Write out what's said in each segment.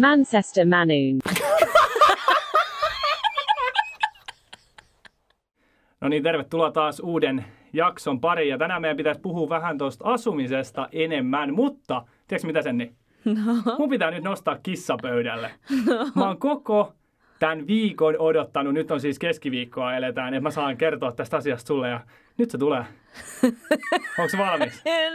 Manchester Manoon. No niin, tervetuloa taas uuden jakson pariin. Ja tänään meidän pitäisi puhua vähän tuosta asumisesta enemmän, mutta tiedätkö mitä sen niin? No. Mun pitää nyt nostaa kissa pöydälle. No. Mä oon koko tämän viikon odottanut, nyt on siis keskiviikkoa eletään, että mä saan kertoa tästä asiasta sulle ja nyt se tulee. Onko se valmis? En.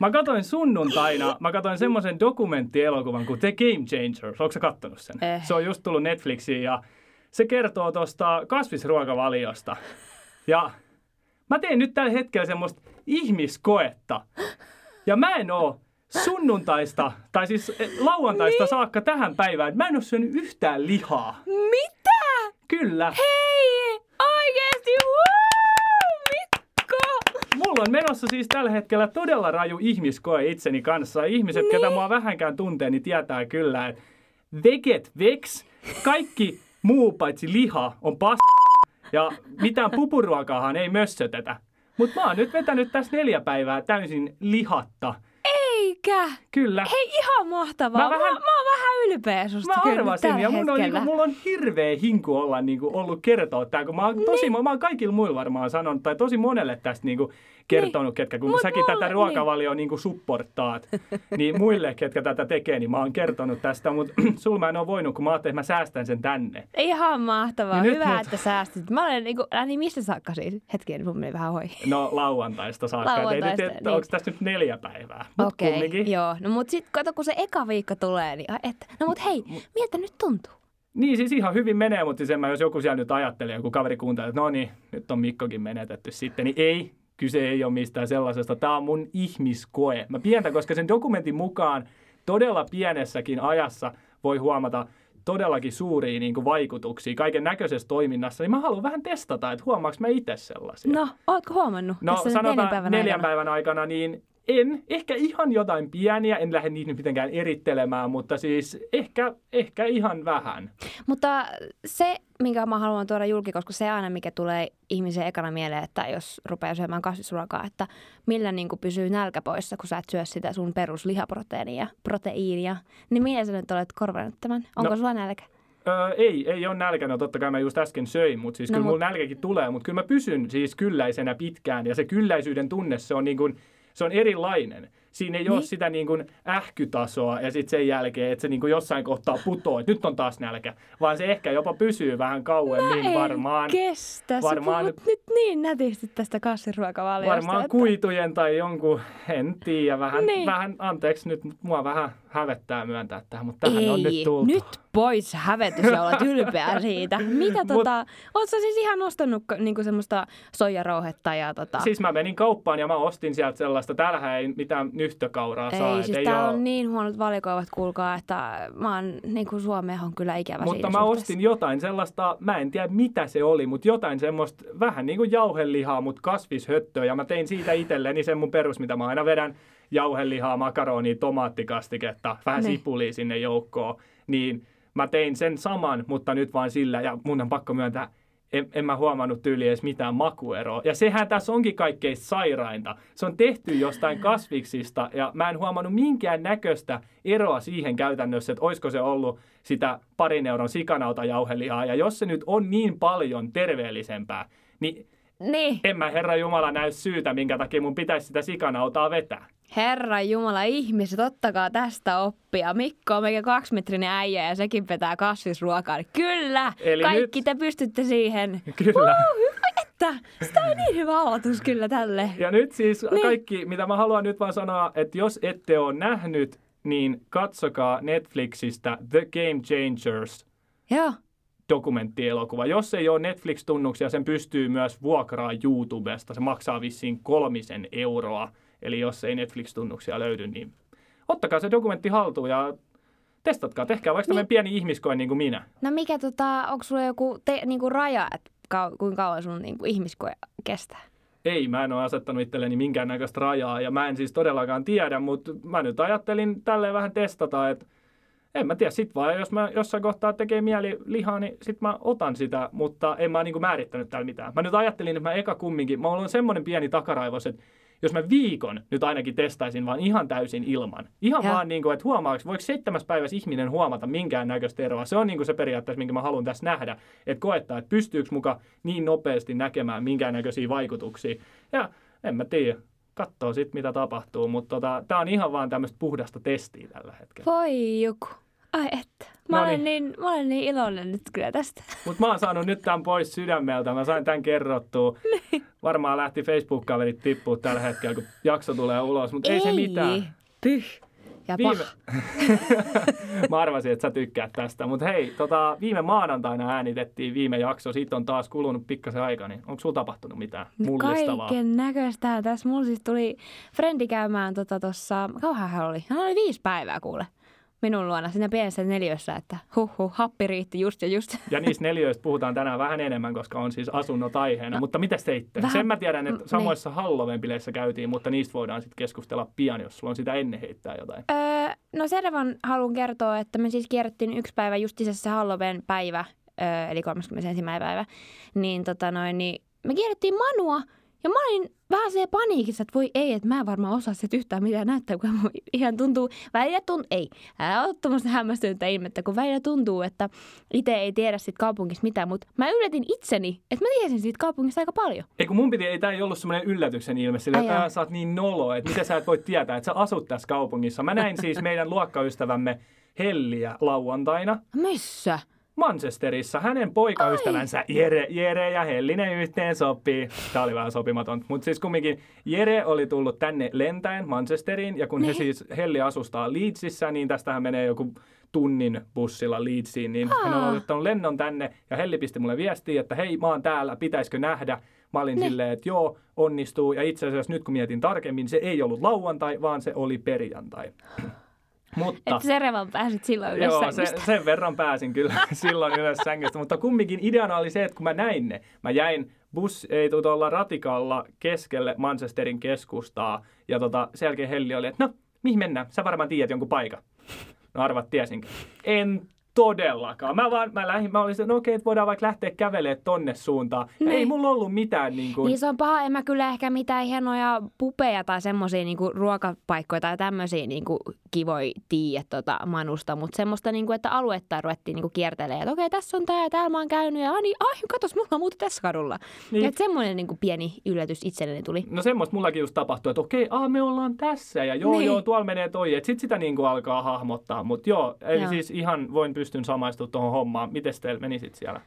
Mä katsoin sunnuntaina, mä katsoin semmoisen dokumenttielokuvan kuin The Game Changers. Onko sä kattonut sen? Eh. Se on just tullut Netflixiin ja se kertoo tuosta kasvisruokavaliosta. Ja mä teen nyt tällä hetkellä semmoista ihmiskoetta. Ja mä en oo sunnuntaista, tai siis eh, lauantaista Niin. saakka tähän päivään, mä en oo syönyt yhtään lihaa. Mitä? Kyllä. Hei! Mulla on menossa siis tällä hetkellä todella raju ihmiskoe itseni kanssa. Ihmiset, niin. ketä mua vähänkään tuntee, niin tietää kyllä, että veget vex, kaikki muu paitsi liha on pas ja mitään pupuruokaahan ei mössötetä. Mutta mä oon nyt vetänyt tässä neljä päivää täysin lihatta. Eikä! Kyllä. Hei, ihan mahtavaa. Mä Mä, vähän- mä, mä oon vähän ylpeä susta Mä kyllä arvasin tällä ja mun on, niinku, mulla on hirveä hinku olla niinku, ollut kertoa tää, kun mä oon, tosi, mä oon kaikilla muilla varmaan sanonut, tai tosi monelle tästä niinku, kertonut, ketkä, kun Mut säkin mulle- tätä ruokavalioa niinku supporttaat, niin muille, ketkä tätä tekee, niin mä oon kertonut tästä, mutta sulla mä en oo voinut, kun mä ajattelin, että mä säästän sen tänne. Ihan mahtavaa. Niin nyt Hyvä, mut- että säästit. Mä olen niinku, äh, niin mistä saakka siis? Hetken, mun meni vähän hoi. No lauantaista saakka. Et ei Lauantaista, nyt, että niin. Onko tässä nyt neljä päivää? Okei, kumminkin. joo. No mut sit kato, kun se eka viikko tulee, niin että. No mut hei, miltä nyt tuntuu? Niin siis ihan hyvin menee, mutta siis en mä, jos joku siellä nyt ajattelee, joku kaveri kuuntelee, että no niin, nyt on Mikkokin menetetty sitten, niin ei, kyse ei ole mistään sellaisesta. Tämä on mun ihmiskoe. Mä pientä, koska sen dokumentin mukaan todella pienessäkin ajassa voi huomata todellakin suuria niin kuin, vaikutuksia kaiken näköisessä toiminnassa, niin mä haluan vähän testata, että huomaaks mä itse sellaisia. No, ootko huomannut? No sanotaan neljän päivän neljän aikana? päivän aikana, niin en. Ehkä ihan jotain pieniä, en lähde niitä mitenkään erittelemään, mutta siis ehkä, ehkä ihan vähän. Mutta se, minkä mä haluan tuoda julki, koska se aina, mikä tulee ihmisen ekana mieleen, että jos rupeaa syömään kasvisruokaa, että millä niin kuin pysyy nälkä poissa, kun sä et syö sitä sun peruslihaproteiinia, proteiinia, niin miten sä nyt olet korvannut tämän? Onko No. no. sulla nälkä? Öö, ei, ei ole nälkä. No totta kai mä just äsken söin, mutta siis No no, kyllä mut- mulla nälkäkin tulee. Mutta kyllä mä pysyn siis kylläisenä pitkään. Ja se kylläisyyden tunne, se on, niin kuin, se on erilainen. Siinä ei ole Niin. sitä niin kuin ähkytasoa ja sitten sen jälkeen, että se niin kuin jossain kohtaa putoo, että nyt on taas nälkä. Vaan se ehkä jopa pysyy vähän kauemmin Ei varmaan. kestä. varmaan- Sä nyt niin nätisti tästä kasvisruokavaliosta. Varmaan että... kuitujen tai jonkun, en tiedä, vähän, Niin. vähän, anteeksi nyt, mut mua vähän hävettää myöntää tähän, mutta tähän Ei, on nyt tultu. nyt pois hävetys ja olet ylpeä siitä. Mitä tota, oot sä siis ihan ostanut niinku semmoista soijarouhetta ja tota... Siis mä menin kauppaan ja mä ostin sieltä sellaista, täällähän ei mitään nyhtökauraa saa. ei, et siis ei täällä oo- on niin huonot valikoivat, kuulkaa, että mä oon niinku Suomeen on kyllä ikävä Mutta mä suhteessa. ostin jotain sellaista, mä en tiedä mitä se oli, mutta jotain semmoista vähän niin kuin jauhelihaa, mutta kasvishöttöä. Ja mä tein siitä itselleni sen mun perus, mitä mä aina vedän jauhelihaa, makaronia, tomaattikastiketta, vähän Niin. sipulia sinne joukkoon. Niin mä tein sen saman, mutta nyt vaan sillä, ja mun on pakko myöntää, en, en mä huomannut tyyli edes mitään makueroa. Ja sehän tässä onkin kaikkein sairainta. Se on tehty jostain kasviksista ja mä en huomannut minkään näköistä eroa siihen käytännössä, että olisiko se ollut sitä parin euron sikanauta jauhelihaa. Ja jos se nyt on niin paljon terveellisempää, niin Niin, en mä Herra Jumala näy syytä, minkä takia mun pitäisi sitä sikanautaa vetää. Herra Jumala, ihmiset, ottakaa tästä oppia. Mikko on meikä kaksimetrinen äijä ja sekin vetää kasvisruokaa. Kyllä, Eli kaikki nyt- te pystytte siihen. Kyllä. Että sitä on niin hyvä aloitus kyllä tälle. Ja nyt siis Niin. kaikki, mitä mä haluan nyt vaan sanoa, että jos ette ole nähnyt, niin katsokaa Netflixistä The Game Changers Joo, dokumenttielokuva. Jos ei ole Netflix-tunnuksia, sen pystyy myös vuokraa YouTubesta. Se maksaa vissiin kolmisen euroa. Eli jos ei Netflix-tunnuksia löydy, niin ottakaa se dokumentti haltuun ja testatkaa. Tehkää vaikka tämmöinen pieni ihmiskoe niin kuin minä. no mikä tota, onko sulla joku te, niinku raja, että kau, kuinka kauan sun niinku ihmiskoe kestää? Ei, mä en ole asettanut itselleni minkäännäköistä rajaa ja mä en siis todellakaan tiedä, mutta mä nyt ajattelin tälleen vähän testata, että en mä tiedä, sit vaan jos mä jossain kohtaa tekee mieli lihaa, niin sit mä otan sitä, mutta en mä niinku määrittänyt täällä mitään. Mä nyt ajattelin, että mä eka kumminkin, mä olen semmoinen pieni takaraivos, että jos mä viikon nyt ainakin testaisin vaan ihan täysin ilman. Ihan Joo. vaan niin kuin, että huomaaks, voiko seitsemäs päivässä ihminen huomata minkään näköistä eroa. Se on niin kuin se periaatteessa, minkä mä haluan tässä nähdä. Että koettaa, että pystyykö muka niin nopeasti näkemään minkään näköisiä vaikutuksia. Ja en mä tiedä. Katsoo sitten, mitä tapahtuu. Mutta tota, tämä on ihan vaan tämmöistä puhdasta testiä tällä hetkellä. Voi joku. Ai että. Mä, No olen niin. niin, mä olen niin iloinen nyt kyllä tästä. Mutta mä oon saanut nyt tämän pois sydämeltä. Mä sain tämän kerrottua. Varmaan lähti Facebook-kaverit tippuu tällä hetkellä, kun jakso tulee ulos. Mutta ei. se mitään. Pyh. Ja Viime... pah. mä arvasin, että sä tykkäät tästä. Mutta hei, tota, viime maanantaina äänitettiin viime jakso. Siitä on taas kulunut pikkasen aika. Niin onko sulla tapahtunut mitään mullistavaa? Kaiken näköistä. Tässä mulla siis tuli frendi käymään tuossa, tota, kauanhan hän oli? Hän oli viisi päivää kuule minun luona siinä pienessä neljössä, että huh, huh happi riitti just ja just. Ja niistä neljöistä puhutaan tänään vähän enemmän, koska on siis asunnot aiheena. No, mutta mitä teitte? vähän- Sen mä tiedän, että mm, samoissa Halloween-bileissä käytiin, mutta niistä voidaan sitten keskustella pian, jos sulla on sitä ennen heittää jotain. Öö, no sen vaan haluan kertoa, että me siis kierrettiin yksi päivä justisessa se Halloween päivä, öö, eli 31. päivä, niin, tota noin, niin me kierrettiin Manua ja mä olin vähän se paniikissa, että voi ei, että mä en varmaan osaa sitä yhtään mitään näyttää, kun mun ihan tuntuu, välillä tuntuu, ei, älä ole tuommoista hämmästynyttä ilmettä, kun välillä tuntuu, että itse ei tiedä siitä kaupungista mitään, mutta mä yllätin itseni, että mä tiesin siitä kaupungista aika paljon. Ei kun mun piti, ei tää ei ollut semmoinen yllätyksen ilme, sillä että sä oot niin nolo, että mitä sä et voi tietää, että sä asut tässä kaupungissa. Mä näin siis meidän luokkaystävämme Helliä lauantaina Missä? Manchesterissa. Hänen poikaystävänsä Jere, Jere ja Hellinen yhteen sopii. Tää oli vähän sopimaton. Mutta siis kumminkin Jere oli tullut tänne lentäen Manchesteriin. Ja kun he Niin. siis Helli asustaa Leedsissä, niin tästähän menee joku tunnin bussilla Leedsiin. Niin hän on ottanut lennon tänne ja Helli pisti mulle viestiä, että hei mä oon täällä, pitäisikö nähdä? Mä olin Niin. silleen, että joo, onnistuu. Ja itse asiassa nyt kun mietin tarkemmin, se ei ollut lauantai, vaan se oli perjantai. Mutta... Että Serevan pääsit silloin ylös Joo, se, sen verran pääsin kyllä silloin ylös sängystä, mutta kumminkin ideana oli se, että kun mä näin ne, mä jäin bus, ei tuolla ratikalla keskelle Manchesterin keskustaa, ja tota, sen jälkeen Helli oli, että no, mihin mennään? Sä varmaan tiedät jonkun paikan. No arvat, tiesinkin. En todellakaan. Mä vaan, mä lähdin, mä olin no okei, että voidaan vaikka lähteä kävelemään tonne suuntaan. Niin. ei mulla ollut mitään niin kuin, Niin se on paha, en mä kyllä ehkä mitään hienoja pupeja tai semmoisia niinku ruokapaikkoja tai tämmöisiä niinku kivoja tiedä tota Manusta, mutta semmoista, niinku, että aluetta ruvettiin niinku kiertelemään, että okei, tässä on tää ja täällä mä oon käynyt ja ai, niin, ai katos, mulla on muuten tässä kadulla. Niin. Niin. Että semmoinen niinku pieni yllätys itselleni tuli. No semmoista mullakin just tapahtui, että okei, aa, me ollaan tässä ja joo, Niin. joo, tuolla menee toi. Että sit sitä niinku alkaa hahmottaa. Mutta joo, eli Joo. siis ihan voin pystyn samaistumaan tuohon hommaan. Miten teillä meni sit siellä?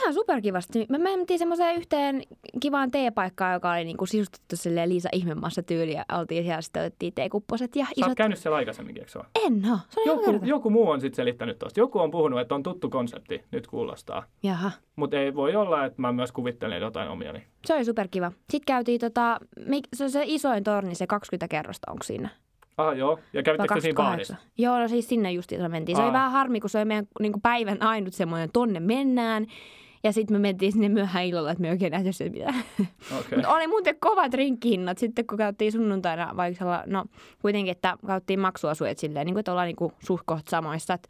Ihan superkivasti. Me mentiin semmoiseen yhteen kivaan teepaikkaan, joka oli niinku sisustettu silleen Liisa Ihmemaassa tyyliä. Oltiin siellä sitten otettiin teekupposet ja Sä oot isot... käynyt siellä aikaisemminkin, eikö se ole? En oo. Se on joku... Joku, muu on sitten selittänyt tuosta. Joku on puhunut, että on tuttu konsepti, nyt kuulostaa. Jaha. Mutta ei voi olla, että mä myös kuvittelen jotain omiani. Se oli superkiva. Sitten käytiin tota, se on se isoin torni, se 20 kerrosta onko siinä? Ah joo, ja kävittekö te siinä baarissa? Joo, no siis sinne justiinsa mentiin. Se Aa. oli vähän harmi, kun se oli meidän niin kuin päivän ainut semmoinen, tonne mennään. Ja sitten me mentiin sinne myöhään illalla, että me ei oikein nähty sitä mitään. Okei. Mutta oli muuten kovat rinkkihinnat sitten, kun käytiin sunnuntaina, vaikka no kuitenkin, että käytiin maksuasuja silleen, niin kuin, että ollaan niin kuin suht samoissa, että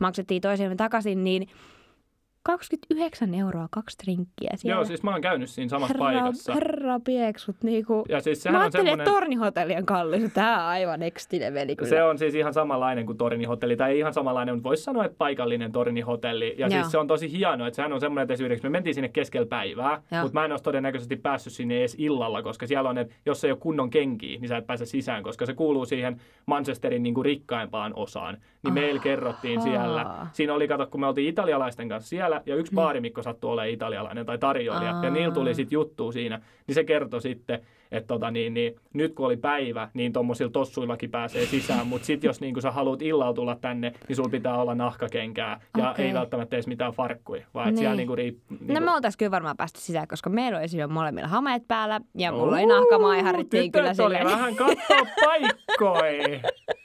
maksettiin toisemme takaisin, niin 29 euroa kaksi drinkkiä siellä. Joo, siis mä oon käynyt siinä samassa herra, paikassa. herra pieksut, niinku. Ja siis Mä sehän on ajattelin, semmoinen... että tornihotellien kallis. Tää on aivan next leveli kyllä. Se on siis ihan samanlainen kuin tornihotelli, tai ei ihan samanlainen, mutta voisi sanoa, että paikallinen tornihotelli. Ja Joo. siis se on tosi hienoa, että sehän on semmoinen, että esimerkiksi me mentiin sinne keskellä päivää, Joo. mutta mä en olisi todennäköisesti päässyt sinne edes illalla, koska siellä on, että jos ei ole kunnon kenkiä, niin sä et pääse sisään, koska se kuuluu siihen Manchesterin niin kuin rikkaimpaan osaan. Niin meillä kerrottiin siellä. Siinä oli, kato, kun me oltiin italialaisten kanssa siellä, ja yksi baarimikko sattui olemaan italialainen tai tarjoilija, ja niillä tuli sitten juttu siinä, niin se kertoi sitten, että tota, niin, niin, nyt kun oli päivä, niin tuommoisilla tossuillakin pääsee sisään, mutta sitten jos niin sä haluat illalla tulla tänne, niin sulla pitää olla nahkakenkää ja Okei. ei välttämättä edes mitään farkkuja, vaan niin. siellä Niin. niinku riip, niinku, No me oltais kyllä varmaan päästy sisään, koska meillä oli silloin molemmilla hameet päällä ja mulla oli nahkamaiharit, niin kyllä tytöt oli silleen. vähän katsoa paikkoi.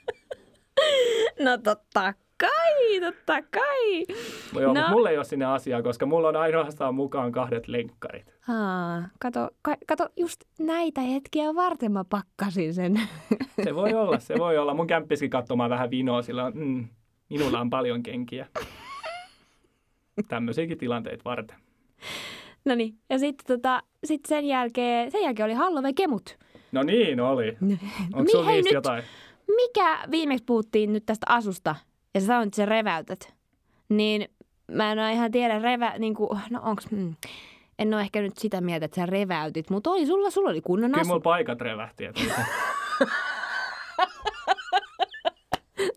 No totta kai, totta kai. No joo, no. No. mutta mulla ei ole sinne asiaa, koska mulla on ainoastaan mukaan kahdet lenkkarit. Aa, kato, ka, kato, just näitä hetkiä varten mä pakkasin sen. Se voi olla, se voi olla. Mun kämppiskin katsomaan vähän vinoa, sillä mm, minulla on paljon kenkiä. Tämmöisiäkin tilanteita varten. no niin, ja sitten tota, sit sen, jälkeen, sen jälkeen oli Halloween kemut. No niin oli. Onko Mi- sulla niistä nyt- jotain? Mikä viimeksi puhuttiin nyt tästä asusta ja sä sanoit, että sä reväytät, niin mä en ole ihan tiedä, revä, niin kuin, no onks, mm, en ole ehkä nyt sitä mieltä, että sä reväytit, mutta oli sulla, sulla oli kunnon Kyllä asu. mulla paikat revähti.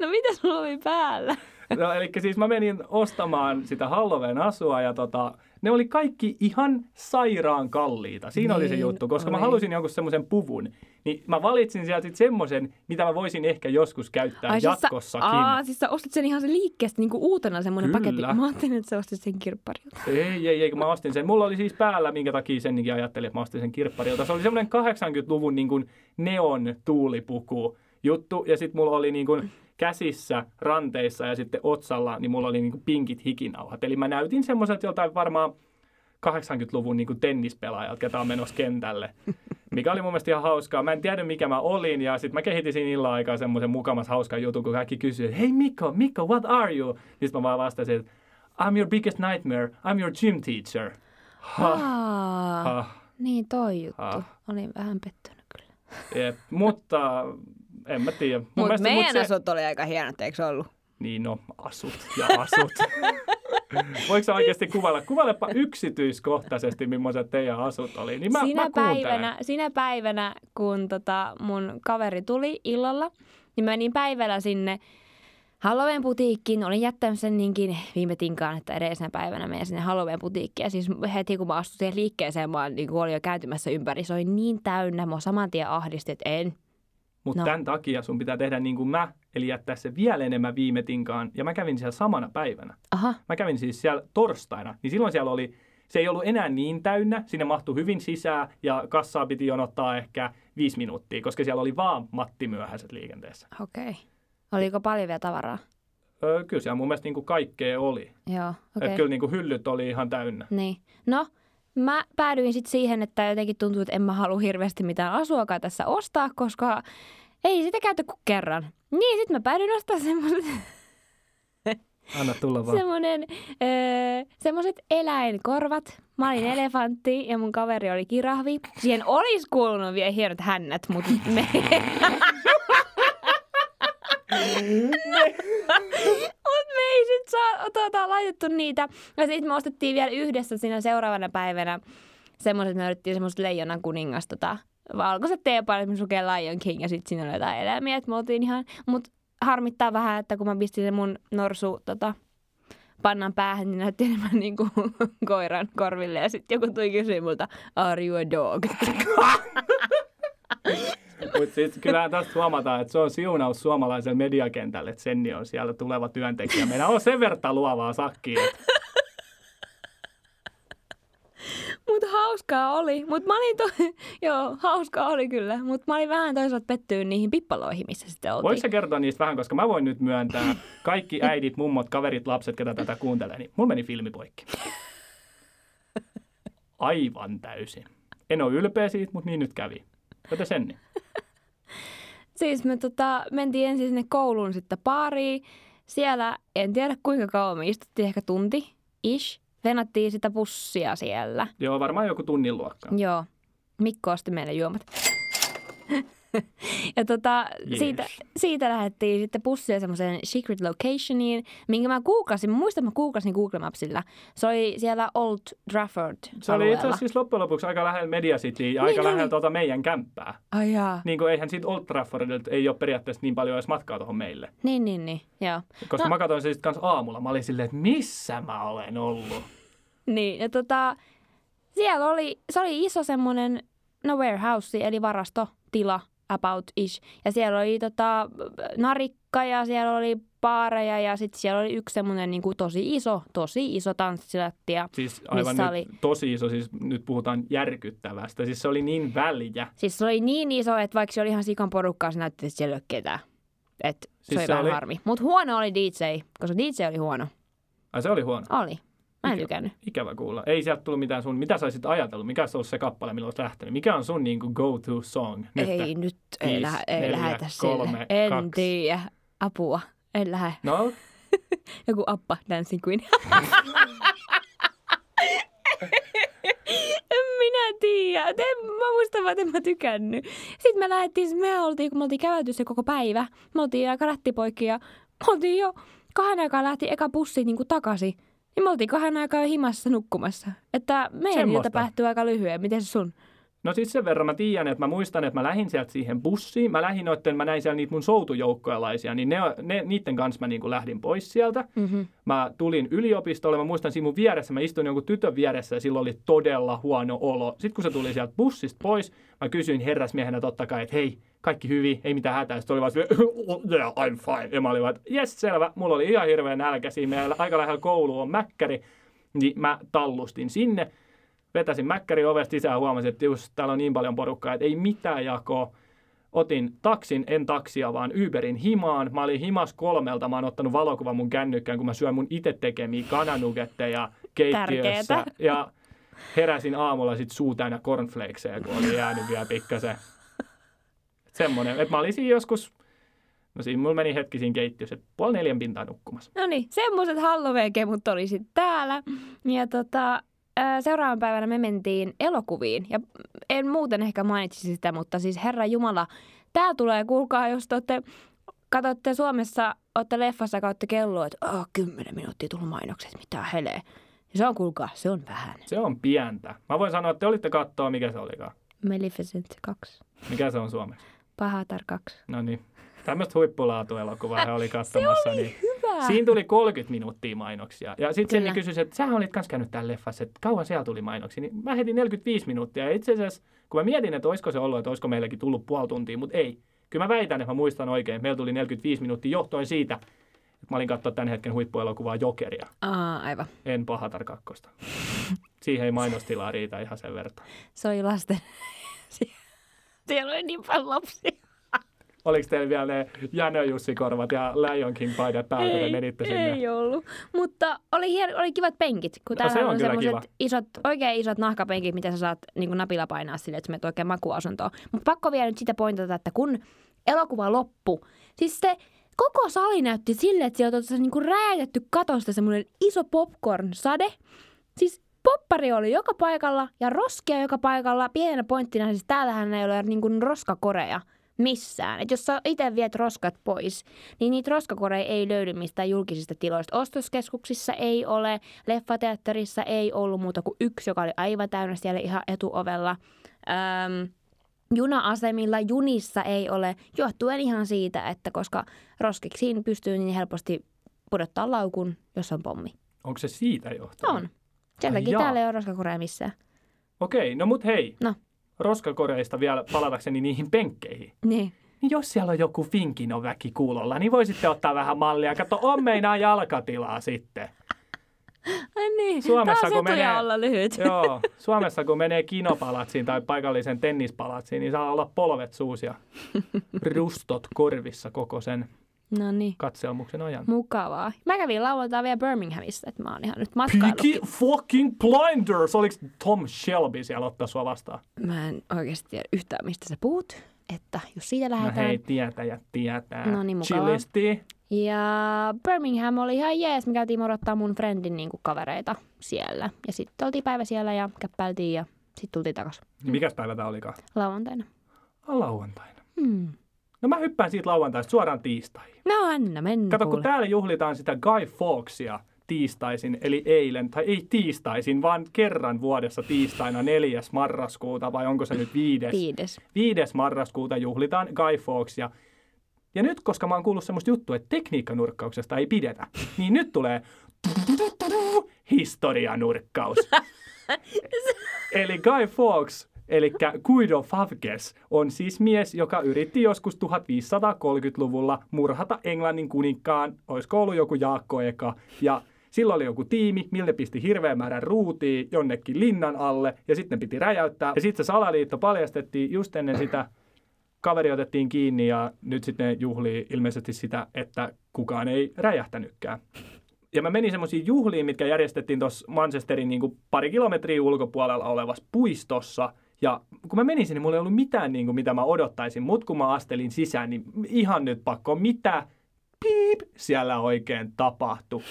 No mitä sulla oli päällä? No, eli siis mä menin ostamaan sitä Halloween asua ja tota, ne oli kaikki ihan sairaan kalliita. Siinä oli se Niin juttu, koska mä oli. halusin jonkun semmoisen puvun. Niin mä valitsin sieltä sit semmoisen, mitä mä voisin ehkä joskus käyttää jatkossakin. Siis sä, aa, siis sä ostit sen ihan se liikkeestä niin kuin uutena semmoinen Kyllä. paketti. Mä ajattelin, että sä ostit sen kirpparilta. Ei, ei, ei, kun mä ostin sen. Mulla oli siis päällä, minkä takia senkin ajattelin, että mä ostin sen kirpparilta. Se oli semmoinen 80-luvun niin kuin neon tuulipuku juttu. Ja sitten mulla oli niin kuin käsissä, ranteissa ja sitten otsalla, niin mulla oli niin kuin pinkit hikinauhat. Eli mä näytin semmoiselta jotain varmaan 80-luvun niin tennispelaajat, ketä on menossa kentälle. Mikä oli mun mielestä ihan hauskaa. Mä en tiedä, mikä mä olin. Ja sitten mä kehitin siinä illan aikaa semmoisen mukamas hauskan jutun, kun kaikki kysyivät, hei Mikko, Mikko, what are you? Niin mä vaan vastasin, että I'm your biggest nightmare. I'm your gym teacher. Ha, ha, niin toi juttu. Ah. Olin vähän pettynyt kyllä. jep. Mutta en mä tiedä. Mutta meidän mut se- asut oli aika hienot, eikö se ollut? Niin no, asut ja asut. Voiko sä oikeasti kuvailla? Kuvailepa yksityiskohtaisesti, millaiset teidän asut oli. Niin mä, sinä, mä kuuntelen. päivänä, sinä päivänä, kun tota mun kaveri tuli illalla, niin mä menin päivällä sinne Halloween putiikkiin. Olin jättänyt sen niinkin viime tinkaan, että edellisenä päivänä menin sinne Halloween putiikkiin. Ja siis heti kun mä astuin siihen liikkeeseen, mä niin olin jo kääntymässä ympäri. Se oli niin täynnä, mä saman tien ahdisti, että en. Mutta No. tämän takia sun pitää tehdä niin kuin mä, eli jättää se vielä enemmän viime tinkaan. Ja mä kävin siellä samana päivänä. Aha, Mä kävin siis siellä torstaina, niin silloin siellä oli, se ei ollut enää niin täynnä, sinne mahtui hyvin sisään ja kassaa piti jonottaa ehkä viisi minuuttia, koska siellä oli vaan Matti myöhäiset liikenteessä. okei. Okay. Oliko paljon vielä tavaraa? Öö, kyllä siellä mun mielestä niin kuin kaikkea oli. Joo, Okay. Että kyllä niin kuin hyllyt oli ihan täynnä. Niin. No, mä päädyin sitten siihen, että jotenkin tuntuu, että en mä halua hirveästi mitään asuakaan tässä ostaa, koska ei sitä käytä kuin kerran. Niin, sitten mä päädyin ostaa semmoiset Anna tulla vaan. semmonen, öö, semmoset eläinkorvat. Mä olin elefantti ja mun kaveri oli kirahvi. Siihen olisi kuulunut vielä hienot hännät, mutta me... Mut me ei sit saa, laitettu niitä. Ja sitten me ostettiin vielä yhdessä siinä seuraavana päivänä semmoiset, me otettiin semmoiset leijonan kuningas tota, valkoiset teepaidat, missä lukee Lion King ja sitten siinä oli jotain eläimiä, että me oltiin ihan, mut harmittaa vähän, että kun mä pistin sen mun norsu tota, pannan päähän, niin näytti enemmän niin kuin koiran korville. Ja sitten joku tuli kysyä multa, are you a dog? Mutta siis kyllähän tästä huomataan, että se on siunaus suomalaiselle mediakentälle, että Senni on siellä tuleva työntekijä. Meillä on sen verran luovaa sakkia. että Mutta hauskaa oli. Mutta mä olin to... Joo, hauskaa oli kyllä. Mutta mä olin vähän toisaalta pettynyt niihin pippaloihin, missä sitten oltiin. Voiko sä kertoa niistä vähän, koska mä voin nyt myöntää, kaikki äidit, mummot, kaverit, lapset, ketä tätä kuuntelee, niin mulla meni filmi poikki. Aivan täysin. En ole ylpeä siitä, mutta niin nyt kävi. Joten Senni. Siis me tota, mentiin ensin sinne kouluun sitten baariin. Siellä, en tiedä kuinka kauan me istuttiin, ehkä tunti, ish. Venattiin sitä pussia siellä. Joo, varmaan joku tunnin luokka. Joo. Mikko osti meille juomat. ja tota, Jees. siitä, siitä lähdettiin sitten pussia semmoiseen secret locationiin, minkä mä googlasin. Mä muistan, että mä googlasin Google Mapsilla. Se oli siellä Old Trafford Se oli itse asiassa siis loppujen lopuksi aika lähellä Media City ja Niin aika oli. lähellä tuota meidän kämppää. Ai jaa. Niin kuin eihän siitä Old Traffordilta ei ole periaatteessa niin paljon edes matkaa tuohon meille. Niin, niin, niin. Joo. Koska No. mä katsoin siitä kanssa aamulla. Mä olin silleen, että missä mä olen ollut. Niin, ja tota, siellä oli, se oli iso semmoinen, no warehouse, eli varastotila about ish. Ja siellä oli tota, narikka ja siellä oli baareja ja sitten siellä oli yksi semmoinen niin kuin tosi iso, tosi iso tanssilattia. Siis aivan Missä nyt oli? tosi iso, siis nyt puhutaan järkyttävästä. Siis se oli niin väliä. Siis se oli niin iso, että vaikka se oli ihan sikan porukkaa, se näytti, että siellä ei ole ketään. Et se Siis oli se vähän oli- harmi. Mutta huono oli DJ, koska DJ oli huono. Ai se oli huono. Oli. Mä en Ikävä. tykännyt. Ikävä kuulla. Ei sieltä tullut mitään sun, mitä sä olisit ajatellut? Mikä se olisi se kappale, milloin olet lähtenyt? Mikä on sun niin kuin go-to song? Nyt ei nyt, ei, Viisi, ei neljä, lähetä kolme, sille. En kaksi. tiedä. Apua. En lähde. No, Joku appa, Dancing Queen. minä tiedä. En, mä muistan vaan, että en mä tykännyt. Sitten me lähdettiin, me oltiin, kun me oltiin kävelty se koko päivä. Me oltiin aika rättipoikki ja me oltiin jo kahden aikaa lähti eka bussi niin kuin takaisin. Niin me oltiin kahden aikaa himassa nukkumassa. Että meidän Semmosta. ilta päättyy aika lyhyen. Miten se sun? No siis sen verran mä tiedän, että mä muistan, että mä lähdin sieltä siihen bussiin. Mä lähdin noitten, mä näin siellä niitä mun soutujoukkojalaisia, niin ne, ne, niiden kanssa mä niin kuin lähdin pois sieltä. Mm-hmm. Mä tulin yliopistolle, mä muistan siinä mun vieressä, mä istuin jonkun tytön vieressä ja silla oli todella huono olo. Sitten kun se tuli sieltä bussista pois, mä kysyin herrasmiehenä totta kai, että hei, kaikki hyvin, ei mitään hätää. Sitten oli vaan silleen, yeah, I'm fine. Ja mä olin vaan, että yes, selvä, mulla oli ihan hirveä nälkä siinä, meillä aika lähellä koulu on mäkkäri, niin mä tallustin sinne. Vetäsin mäkkäri ovesta sisään ja huomasin, että just täällä on niin paljon porukkaa, että ei mitään jakoa otin taksin, en taksia, vaan Uberin himaan. Mä olin himas kolmelta, mä oon ottanut valokuvan mun kännykkään, kun mä syön mun itse tekemiä kananugetteja keittiössä. Tärkeetä. Ja heräsin aamulla sit suu täynnä cornflakeseja, kun oli jäänyt vielä pikkasen. Semmonen, että mä olin siinä joskus, no siinä mulla meni hetki siinä keittiössä, että puoli neljän pintaa nukkumassa. No niin, semmoiset Halloween-kemut oli sitten täällä. Ja tota, seuraavan päivänä me mentiin elokuviin. Ja en muuten ehkä mainitsisi sitä, mutta siis Herra Jumala, tää tulee, kuulkaa, jos te olette, katsotte Suomessa, olette leffassa kautta kelloa, että oh, kymmenen minuuttia tullut mainokset, mitä helee. Ja se on, kuulkaa, se on vähän. Se on pientä. Mä voin sanoa, että te olitte katsoa, mikä se olikaan. Maleficent 2. Mikä se on suomeksi? Pahatar 2. No niin. Tämmöistä huippulaatuelokuvaa he oli katsomassa. oli niin Hyvä. Siinä tuli 30 minuuttia mainoksia. Ja sitten. Senni kysyi, että sähän olit kanssa käynyt täällä leffassa, että kauan siellä tuli mainoksia. Niin mä heti 45 minuuttia. Ja itse asiassa, kun mä mietin, että olisiko se ollut, että olisiko meilläkin tullut puoli tuntia, mutta ei. Kyllä mä väitän, että mä muistan oikein. Meillä tuli 45 minuuttia johtuen siitä, että mä olin katsoa tämän hetken huippuelokuvaa Jokeria, Aa, aivan. en Pahatar kakkosta. Siihen ei mainostilaa riitä ihan sen verran. Se oli lasten. Siellä oli niin paljon lapsia. Oliko teillä vielä ne Janö Jussi korvat ja Lion King paidat päällä, kun te menitte sinne? ei ollut. Mutta oli, hien, oli kivat penkit, kun No, täällä se on on kiva. isot, oikein isot nahkapenkit, mitä sä saat niin napilla painaa sille, että sä menet oikein makuasuntoon. Mutta pakko vielä nyt sitä pointata, että kun elokuva loppu, siis se koko sali näytti silleen, että sieltä on niin räätetty katosta semmoinen iso popcorn-sade. Siis poppari oli joka paikalla ja roskia joka paikalla. Pienenä pointtina, siis täällähän ei ole niin kuin roskakoreja missään. Et jos sä itse viet roskat pois, niin niitä roskakoreja ei löydy mistään julkisista tiloista. Ostoskeskuksissa ei ole, leffateatterissa ei ollut muuta kuin yksi, joka oli aivan täynnä siellä ihan etuovella. Öm, juna-asemilla junissa ei ole, johtuen ihan siitä, että koska roskiksiin pystyy niin helposti pudottaa laukun, jos on pommi. Onko se siitä johtunut? On. Sen takia täällä ei ole roskakoreja missään. Okei, no mut hei. No. Roskakoreista vielä palatakseni niihin penkkeihin. Niin. Niin jos siellä on joku Finkino väki kuulolla, niin voisitte ottaa vähän mallia. Kato, on meinaa jalkatilaa sitten. Ai niin, Suomessa, kun menee- olla lyhyt. Joo, Suomessa kun menee kinopalatsiin tai paikallisen tennispalatsiin, niin saa olla polvet suus ja rustot korvissa koko sen No niin, katselmuksen ajan. mukavaa. Mä kävin lauantaina vielä Birminghamissa, että mä oon ihan nyt Peaky matkailukin. fucking blinders! Oliko Tom Shelby siellä ottaa sua vastaan? Mä en oikeasti tiedä yhtään, mistä sä puhut. Että jos siitä No lähdetään. hei, tietäjät tietää. No niin, mukavaa. Chillisti. Ja Birmingham oli ihan jees. Me käytiin morottaa mun friendin niin kavereita siellä. Ja sitten oltiin päivä siellä ja käppäiltiin ja sitten tultiin takaisin Niin Mikäs päivä tää olikaan? lauantaina. Ah, lauantaina. Hmm. No mä hyppään siitä lauantaista suoraan tiistaihin. No anna mennä Kato, kun kuule. täällä juhlitaan sitä Guy Fawkesia tiistaisin, eli eilen, tai ei tiistaisin, vaan kerran vuodessa tiistaina 4. marraskuuta, vai onko se nyt viides? Viides. 5. marraskuuta juhlitaan Guy Fawkesia. Ja nyt, koska mä oon kuullut semmoista juttua, että tekniikkanurkkauksesta ei pidetä, niin nyt tulee historianurkkaus. eli Guy Fawkes, eli Guido Favkes, on siis mies, joka yritti joskus 1530-luvulla murhata Englannin kuninkaan, olisiko ollut joku Jaakko Eka, ja Silloin oli joku tiimi, mille pisti hirveän määrän ruutia jonnekin linnan alle, ja sitten piti räjäyttää. Ja sitten se salaliitto paljastettiin just ennen sitä, kaveri otettiin kiinni, ja nyt sitten ne juhlii ilmeisesti sitä, että kukaan ei räjähtänytkään. Ja mä menin semmoisiin juhliin, mitkä järjestettiin tuossa Manchesterin niin pari kilometriä ulkopuolella olevassa puistossa. Ja kun mä menin sinne, mulla ei ollut mitään, niin kuin, mitä mä odottaisin. Mutta kun mä astelin sisään, niin ihan nyt pakko, mitä piip siellä oikein tapahtui.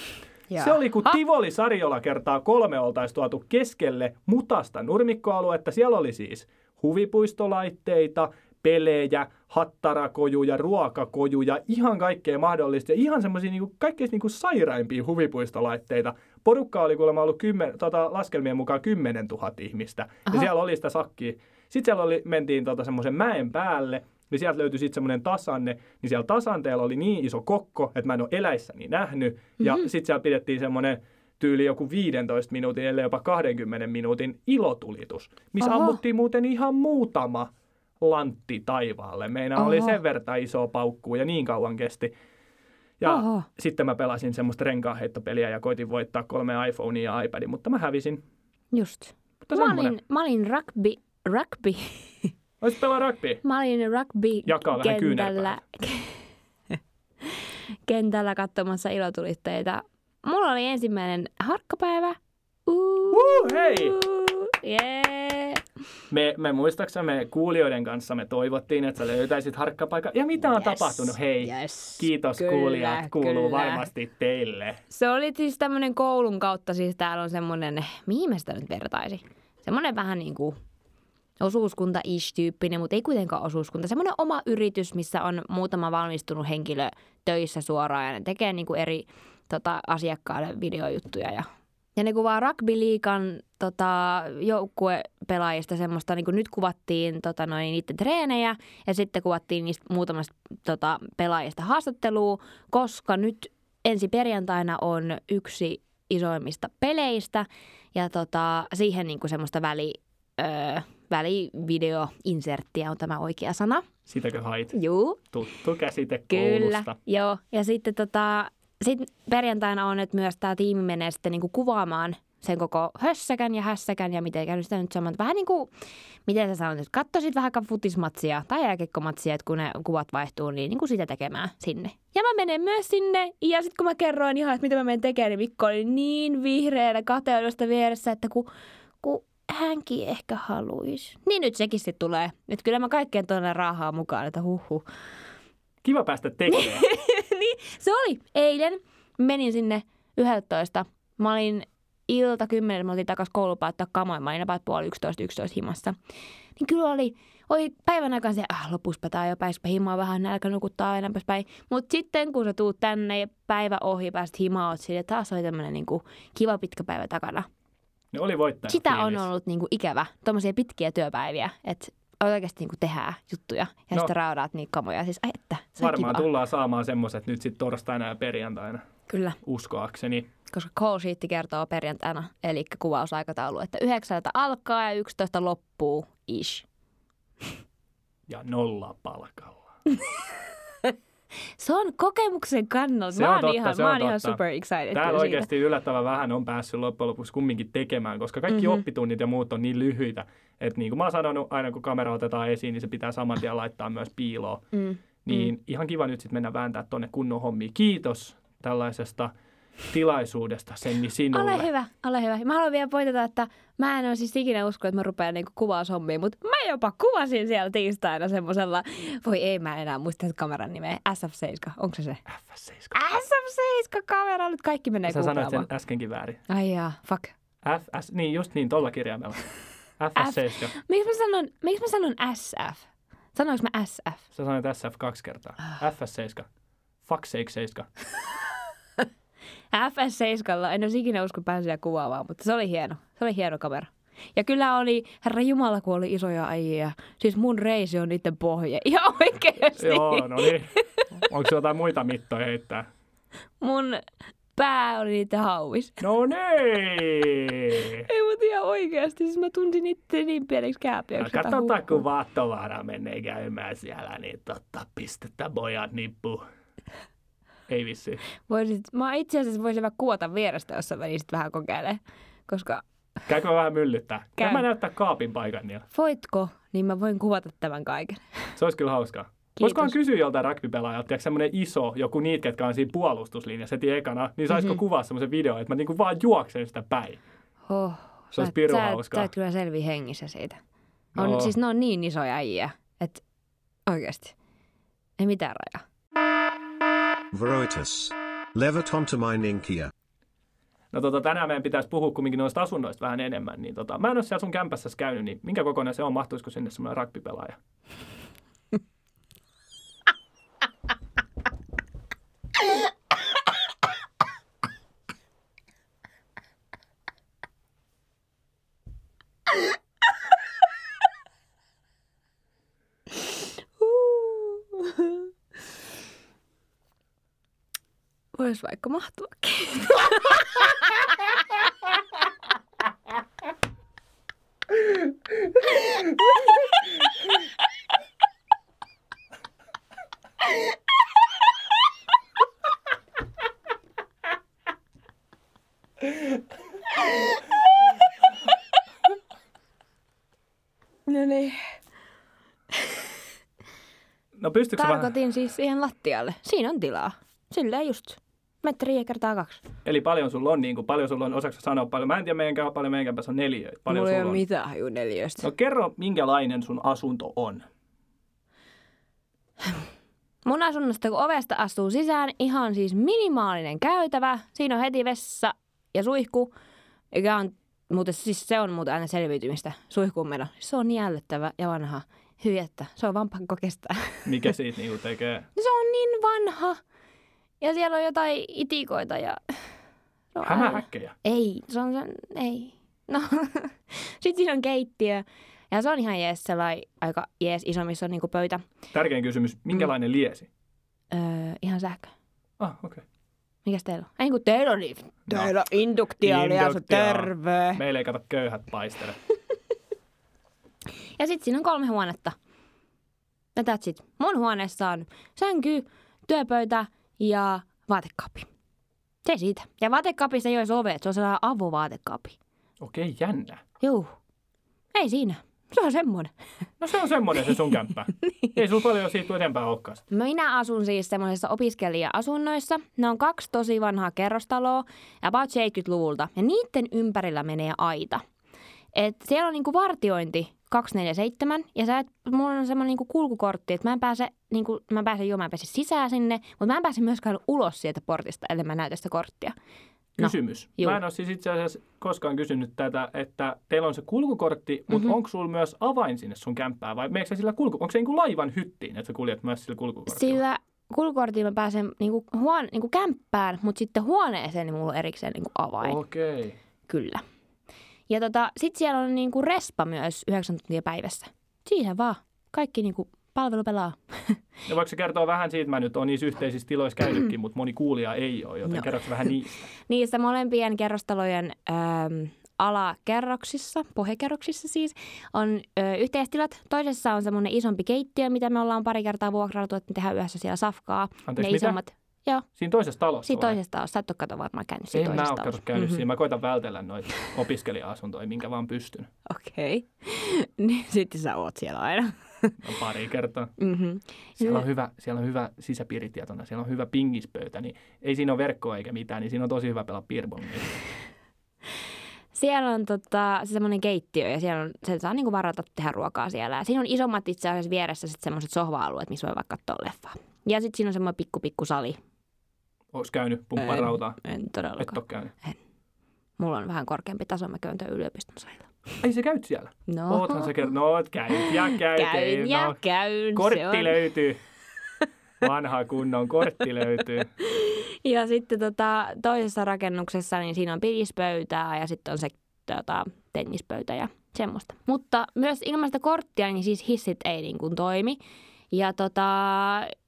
Joo. Se oli, Ha? Tivoli Sarjola kertaa kolme oltaisiin tuotu keskelle mutasta nurmikkoaluetta. Siellä oli siis huvipuistolaitteita, pelejä, hattarakojuja, ruokakojuja, ihan kaikkea mahdollista. Ja ihan semmoisia niinku, kaikkein niinku sairaimpia huvipuistolaitteita. Porukka oli kuulemma ollut kymmen, tota, laskelmien mukaan 10 000 ihmistä. Ja Aha. siellä oli sitä sakkia. Sitten siellä oli, mentiin tota semmoisen mäen päälle, niin sieltä löytyi sitten semmoinen tasanne, niin siellä tasanteella oli niin iso kokko, että mä en ole eläissäni nähnyt. Ja Mhm. sitten siellä pidettiin semmoinen tyyli joku 15 minuutin, ellei jopa 20 minuutin ilotulitus, missä Oho. ammuttiin muuten ihan muutama lantti taivaalle. Meina oli sen verran iso paukkuu ja niin kauan kesti. Ja Oho. sitten mä pelasin semmoista renkaanheittopeliä ja koitin voittaa kolme iPhonea ja iPadin, mutta mä hävisin. Just. Mutta Mä semmoinen. olin, mä olin rugby, rugby. Olisit pelaa rugby? Mä olin rugby Jakaa vähän kentällä, kentällä katsomassa ilotulitteita. Mulla oli ensimmäinen harkkapäivä. Uh, hei! Yeah. Me, me muistaaksemme kuulijoiden kanssa me toivottiin, että sä löytäisit harkkapaikan. Ja mitä on Yes, tapahtunut? Hei, yes. kiitos Kyllä, kuulijat, kuuluu kyllä. varmasti teille. Se oli siis tämmöinen koulun kautta, siis täällä on semmoinen, mihin mä sitä nyt vertaisi? Semmoinen vähän niin kuin osuuskunta-ish-tyyppinen, mutta ei kuitenkaan osuuskunta. Semmoinen oma yritys, missä on muutama valmistunut henkilö töissä suoraan ja ne tekee niin kuin eri tota, asiakkaille videojuttuja ja ja ne kuvaa rugby-liikan tota, joukkuepelaajista semmoista, niin kuin nyt kuvattiin tota, noin, niiden treenejä ja sitten kuvattiin niistä muutamasta tota, pelaajista haastattelua, koska nyt ensi perjantaina on yksi isoimmista peleistä ja tota, siihen niin kuin semmoista väli, öö, välivideo-inserttiä on tämä oikea sana. Sitäkö hait? Juu, Tuttu käsite Kyllä, koulusta. joo. Ja sitten tota, sit perjantaina on, että myös tämä tiimi menee sitten niinku kuvaamaan sen koko hössäkän ja hässäkän ja miten käynyt sitä nyt saman. Vähän niin kuin, miten sä sanoit, että katsoisit vähän futismatsia tai jääkekkomatsia, että kun ne kuvat vaihtuu, niin, niin kuin sitä tekemään sinne. Ja mä menen myös sinne ja sitten kun mä kerroin ihan, että mitä mä menen tekemään, niin Mikko oli niin vihreänä kateudesta vieressä, että kun, kun hänkin ehkä haluaisi. Niin nyt sekin sitten tulee. Että kyllä mä kaikkeen tuonne raahaa mukaan, että huhhuh. Kiva päästä tekemään. niin, se oli. Eilen menin sinne 11. Mä olin ilta 10, mä oltiin takas kouluun ottaa kamoja. Mä olin about puoli 11, 11 himassa. Niin kyllä oli, oli päivän aikana se, ah lopuspa tää jo pääspä himaa vähän nälkä nukuttaa aina päin. Mutta sitten kun sä tuut tänne ja päivä ohi pääst himaa, oot sille, taas oli tämmönen niinku kiva pitkä päivä takana. Ne oli voittaja Sitä on fiilis. ollut niinku ikävä, tommosia pitkiä työpäiviä, että oikeasti niinku tehdään juttuja ja No. sitten raudaat niitä kamoja. Siis ai että, se Varmaan kiva. tullaan saamaan semmoiset nyt sitten torstaina ja perjantaina, Kyllä. uskoakseni. koska call sheet kertoo perjantaina, eli kuvausaikataulu, että yhdeksältä alkaa ja 11 loppuu ish. Ja nolla palkalla. Se on kokemuksen kannalta. Se mä on oon, totta, ihan, se mä on oon ihan super excited Täällä oikeasti yllättävän vähän on päässyt loppujen lopuksi kumminkin tekemään, koska kaikki Mhm. mm-hmm. oppitunnit ja muut on niin lyhyitä, että niin kuin mä oon sanonut, aina kun kamera otetaan esiin, niin se pitää saman tien laittaa myös piiloon. Mm. Niin mm. ihan kiva nyt sitten mennä vääntää tonne kunnon hommiin. Kiitos tällaisesta tilaisuudesta Senni sinulle. Ole hyvä, ole hyvä. Mä haluan vielä pointata, että mä en ole siis ikinä usko, että mä rupean niinku kuvaushommiin, mutta mä jopa kuvasin siellä tiistaina semmoisella, voi ei mä en enää muista kameran nimeä, SF7, onko se se? F7. SF7 kamera, nyt kaikki menee Sä sanoit sen äskenkin väärin. Ai jaa, fuck. FS, niin just niin, tolla kirjaimella. FS7. Miksi mä sanon, miksi mä sanon SF? Sanoinko mä SF? Sä sanoit SF kaksi kertaa. Ah. FS7. Fuck sake 7. FS7, en olisi ikinä usko pääsiä kuvaamaan, mutta se oli hieno. Se oli hieno kamera. Ja kyllä oli, herra Jumala, kun oli isoja äijiä. Siis mun reisi on niiden pohje. Ihan oikeasti. Joo, no niin. Onko jotain muita mittoja heittää? Mun pää oli niiden hauvis. No niin. Ei mutta ihan oikeasti. Siis mä tunsin itse niin pieneksi kääpiöksi. että katsotaan, huh, kun vaattovaara menee käymään siellä, niin totta, pistetään pojat nippu. Ei vissi. Voisit, mä itse asiassa voisin vaikka kuvata vierestä, jos sä menisit vähän kokeilemaan. Koska Käykö mä vähän myllyttää? Käy. Mä näyttää kaapin paikan niillä. voitko, niin mä voin kuvata tämän kaiken. Se olisi kyllä hauskaa. Voisikohan kysyä joltain rugbypelaajalta, tiedätkö semmoinen iso, joku niitä, ketkä on siinä puolustuslinjassa heti ekana, niin saisiko Mhm. mm-hmm. kuvaa semmoisen video, että mä niinku vaan juoksen sitä päin. Oh, Se olisi pirun hauskaa. Sä et kyllä selviä hengissä siitä. On, Joo. siis ne on niin isoja äijä, että oikeasti. Ei mitään rajaa. Veritas. Levitontomininkia. No tota, tänään meidän pitäisi puhua kumminkin noista asunnoista vähän enemmän. Niin tota, mä en ole siellä sun kämpässä käynyt, niin minkä kokoinen se on? Mahtuisiko sinne semmoinen rugbypelaaja? Vois vaikka mahtuakin. No niin. No vähän? Tarkoitin siis siihen lattialle. Siinä on tilaa. Silleen just. Metriä kertaa kaksi. Eli paljon sulla on, niin kuin, paljon sulla on, osaako sanoa paljon? Mä en tiedä meidän paljon meidän kämpässä on neliöitä. Paljon Mulla ei sulla ole on? mitään haju neljöistä. No kerro, minkälainen sun asunto on. Mun asunnosta, kun ovesta astuu sisään, ihan siis minimaalinen käytävä. Siinä on heti vessa ja suihku, joka on, muuten, siis se on muuten aina selviytymistä. Suihkuun meno. Se on niin ällöttävä ja vanha. Hyi, että se on vaan pakko kestää. Mikä siitä niin tekee? Se on niin vanha. Ja siellä on jotain itikoita ja... Aivan- Hämähäkkejä. Ei, se on sen, ei. No, sitten siinä on keittiö. Ja se on ihan jees, sellainen aika jees iso, missä on niinku pöytä. Tärkein kysymys, minkälainen liesi? Öö, ihan sähkö. Ah, okei. Okay. Mikäs teillä on? Ei kun teillä on, niin, teillä on induktiaali ja se Induktio. terve. Meillä ei kato köyhät paistele. Ja sitten siinä on kolme huonetta. Ja that's it. Mun huoneessa on sänky, työpöytä ja vaatekaappi. Se siitä. Ja vaatekaapissa ei ole ovet, se on sellainen avovaatekaappi. Okei, okay, jännä. Juu. Ei siinä. Se on semmoinen. No se on semmoinen se sun kämppä. Ei sulla paljon siitä enempää olekaan. Minä asun siis semmoisissa opiskelija-asunnoissa. Ne on kaksi tosi vanhaa kerrostaloa, about 70-luvulta, ja niiden ympärillä menee aita. Et siellä on niinku vartiointi 247, ja sä et, mulla on semmoinen niinku kulkukortti, että mä en pääse, niinku, mä pääsen jo, mä en pääse sisään sinne, mutta mä en pääse myöskään ulos sieltä portista, ellei mä näytä sitä korttia. No, Kysymys. juu. Mä en ole siis itse asiassa koskaan kysynyt tätä, että teillä on se kulkukortti, mutta mm-hmm. onko sulla myös avain sinne sun kämppään vai meneekö sillä kulku... Onko se niin kuin laivan hyttiin, että sä kuljet myös sillä kulkukortilla? Sillä kulkukortilla mä pääsen niinku, huone, niinku kämppään, mutta sitten huoneeseen niin mulla on erikseen niinku avain. Okei. Okay. Kyllä. Ja tota, sit siellä on niinku respa myös 9 tuntia päivässä. Siihen vaan. Kaikki niinku palvelu pelaa. Ja voiko kertoa vähän siitä, mä nyt on niissä yhteisissä tiloissa käynytkin, mutta moni kuulija ei ole, joten no. Kerroks vähän niistä. Niistä molempien kerrostalojen äm, alakerroksissa, pohjakerroksissa siis, on ö, yhteistilat. Toisessa on semmoinen isompi keittiö, mitä me ollaan pari kertaa vuokrailtu, että me tehdään yhdessä siellä safkaa. Anteeksi, ne mitä? Joo, Siinä toisessa talossa siinä vai? toisessa talossa. Sä et ole kato varmaan käynyt En siinä mä toisessa ole kato talossa. käynyt Mhm. siinä. Mä koitan vältellä noita opiskelija-asuntoja, minkä vaan pystyn. Okei. niin sitten sä oot siellä aina. No, pari kertaa. mm-hmm. Siellä on, hyvä, siellä on hyvä sisäpiiritietona, siellä on hyvä pingispöytä, niin ei siinä ole verkkoa eikä mitään, niin siinä on tosi hyvä pelaa piirbongia. Siellä on tota, se semmoinen keittiö ja siellä on, se saa niinku varata tehdä ruokaa siellä. Ja siinä on isommat itse asiassa vieressä sitten semmoiset sohva-alueet, missä voi vaikka katsoa leffaa. Ja sitten siinä on semmoinen pikku pikku sali. Olis käynyt pumppaa rautaa? En Et todellakaan. ole käynyt. Mulla on vähän korkeampi taso, mä käyn tuon yliopiston salilla. Ai sä käyt siellä? No, Oothan sä kerran, no käyt ja käyt. ei, käyn ja no, käyn. kortti on. löytyy. Vanha kunnon kortti löytyy. Ja sitten tota, toisessa rakennuksessa, niin siinä on pilispöytää ja sitten on se tota, tennispöytä ja semmoista. Mutta myös ilman sitä korttia, niin siis hissit ei niin kuin toimi. Ja tota,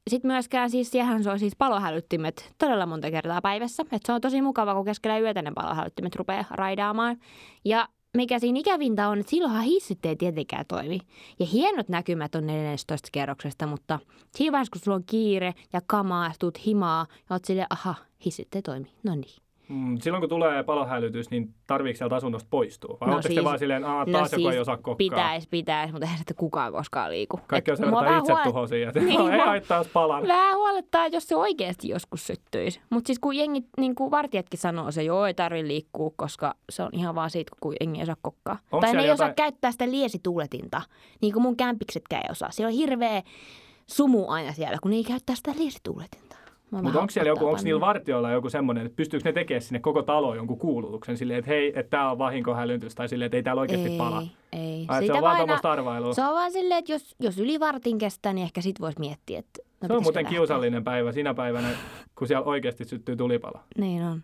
sitten myöskään siis siellähän se on siis palohälyttimet todella monta kertaa päivässä. Et se on tosi mukava, kun keskellä yötä ne palohälyttimet rupeaa raidaamaan. Ja mikä siinä ikävintä on, että silloinhan hissit ei tietenkään toimi. Ja hienot näkymät on 14 kerroksesta, mutta siinä vaiheessa, kun sulla on kiire ja kamaa, ja tuut himaa, ja oot silleen, aha, hissit ei toimi. No niin. Mm, silloin kun tulee palohälytys, niin tarviiko sieltä asunnosta poistua? Vai no No siis, te vaan silleen, Aa, taas no joku ei siis osaa kokkaa? Pitäis, pitäis, mutta eihän sitten kukaan koskaan liiku. Kaikki on vähän itse huolet- tuhoisia. Niin, Niin, ei haittaa palan. Vähän huolettaa, jos se oikeasti joskus syttyisi. Mutta siis kun jengi, niin kuin vartijatkin sanoo se, joo, ei tarvi liikkua, koska se on ihan vaan siitä, kun jengi ei osaa kokkaa. Onks tai ne siellä ei osaa jotain- käyttää sitä liesituuletinta, niin kuin mun kämpiksetkään ei osaa. Siellä on hirveä sumu aina siellä, kun ne ei käyttää sitä liesituuletinta. Mua Mutta onko siellä joku, onko niillä pannaan. vartioilla joku semmoinen, että pystyykö ne tekemään sinne koko taloon jonkun kuulutuksen silleen, että hei, että tämä on vahinkohälytys tai silleen, että ei täällä oikeasti ei, pala. Ei, Ai, se on vaan tuommoista arvailua. Se on vaan silleen, että jos, jos yli vartin kestää, niin ehkä sit voisi miettiä, että... No se on muuten lähteä. kiusallinen päivä sinä päivänä, kun siellä oikeasti syttyy tulipalo. Niin on.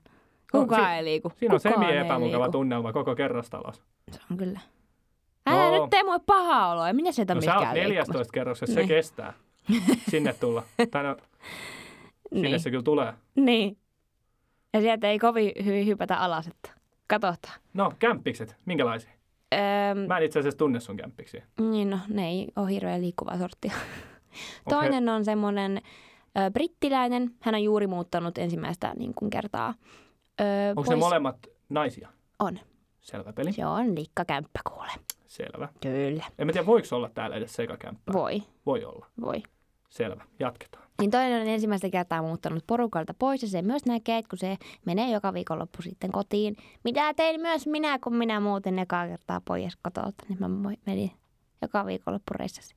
No, Kukaan si- ei liiku. Siinä on Kukaan semi ei epämukava liiku. tunnelma koko kerrostalossa. Se on kyllä. Älä No. nyt tee mulle pahaa oloa. Minä sieltä No sä oot liikkumassa. 14 kerroksessa, se Niin. kestää sinne tulla. Tai no, sinne Niin. se kyllä tulee. niin. Ja sieltä ei kovin hyvin hypätä alas, että katsotaan. No, kämppikset, minkälaisia? Öö, Mä en itse asiassa tunne sun kämppiksiä. Niin no, ne ei ole hirveän liikkuvaa sorttia. Onko Toinen on semmoinen ö, brittiläinen. Hän on juuri muuttanut ensimmäistä niin kuin kertaa. Ö, Onko ne molemmat naisia? On. Selvä peli. Se on likkakämppä kuule. Selvä. Kyllä. En mä tiedä, voiko olla täällä edes sekakämppää. Voi, Voi olla. voi. Selvä. Jatketaan. Niin toinen on ensimmäistä kertaa muuttanut porukalta pois ja se myös näkee, että kun se menee joka viikonloppu sitten kotiin. Mitä tein myös minä, kun minä muutin ekaa kertaa pois kotota, niin mä menin joka viikonloppu reissasi.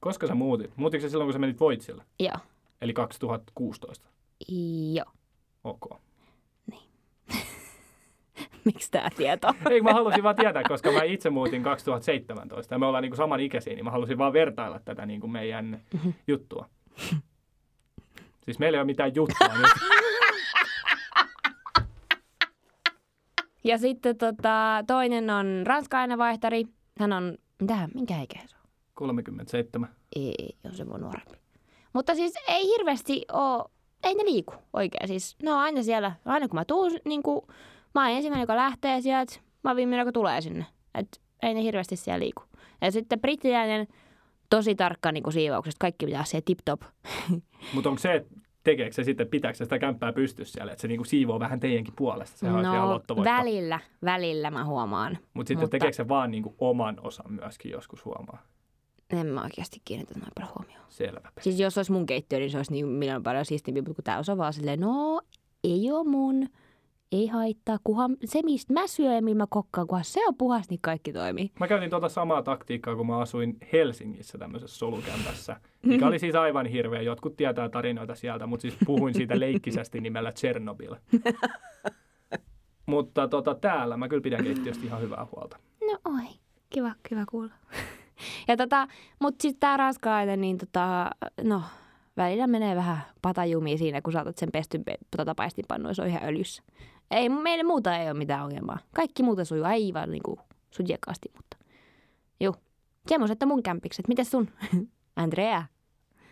Koska sä muutit? Muutitko sä silloin, kun sä menit Voitsille? Joo. Eli 2016. Joo. Ok. Miksi tämä tieto? Ei, mä halusin vaan tietää, koska mä itse muutin 2017 ja me ollaan niin saman ikäisiä, niin mä halusin vaan vertailla tätä niin kuin meidän juttua. Siis meillä ei ole mitään juttua nyt. Ja sitten tota, toinen on ranskalainen vaihtari. Hän on, mitä, minkä ikäinen se on? 37. Ei, on se mun nuorempi. Mutta siis ei hirveästi oo, ei ne liiku oikein. Siis ne on aina siellä, aina kun mä tuun, niin kuin, mä oon ensimmäinen, joka lähtee sieltä, mä oon viimeinen, joka tulee sinne. Et ei ne hirveästi siellä liiku. Ja sitten brittiläinen, tosi tarkka niin kuin siivouksesta, kaikki pitää siellä tip-top. Mutta onko se, että tekeekö se sitten, pitääkö se sitä kämppää pystyssä siellä, että se niinku siivoo vähän teidänkin puolesta? Se on No, lottovoitto. välillä, välillä mä huomaan. Mutta sitten mutta- tekeekö se vaan niinku oman osan myöskin joskus huomaa? En mä oikeasti kiinnitä noin paljon huomioon. Selvä. Siis jos olisi mun keittiö, niin se olisi niin milloin paljon siistimpi, mutta kun tää osa vaan silleen, no ei oo mun, ei haittaa, kunhan se mistä mä syön ja millä mä kokkaan, kunhan se on puhas, niin kaikki toimii. Mä käytin tuota samaa taktiikkaa, kun mä asuin Helsingissä tämmöisessä solukämpässä, mikä oli siis aivan hirveä. Jotkut tietää tarinoita sieltä, mutta siis puhuin siitä leikkisästi nimellä Chernobyl. mutta tota, täällä mä kyllä pidän keittiöstä ihan hyvää huolta. No oi, kiva, kiva kuulla. ja tota, mutta sitten tää ranskalainen, niin tota, no välillä menee vähän patajumia siinä, kun saatat sen pestyn pe- tota paistinpannu ja se on ihan öljyssä. Ei, meille muuta ei ole mitään ongelmaa. Kaikki muuta sujuu aivan niin kuin sutjakkaasti, mutta juu. Semmoiset on mun kämpikset. Mites sun? Andrea?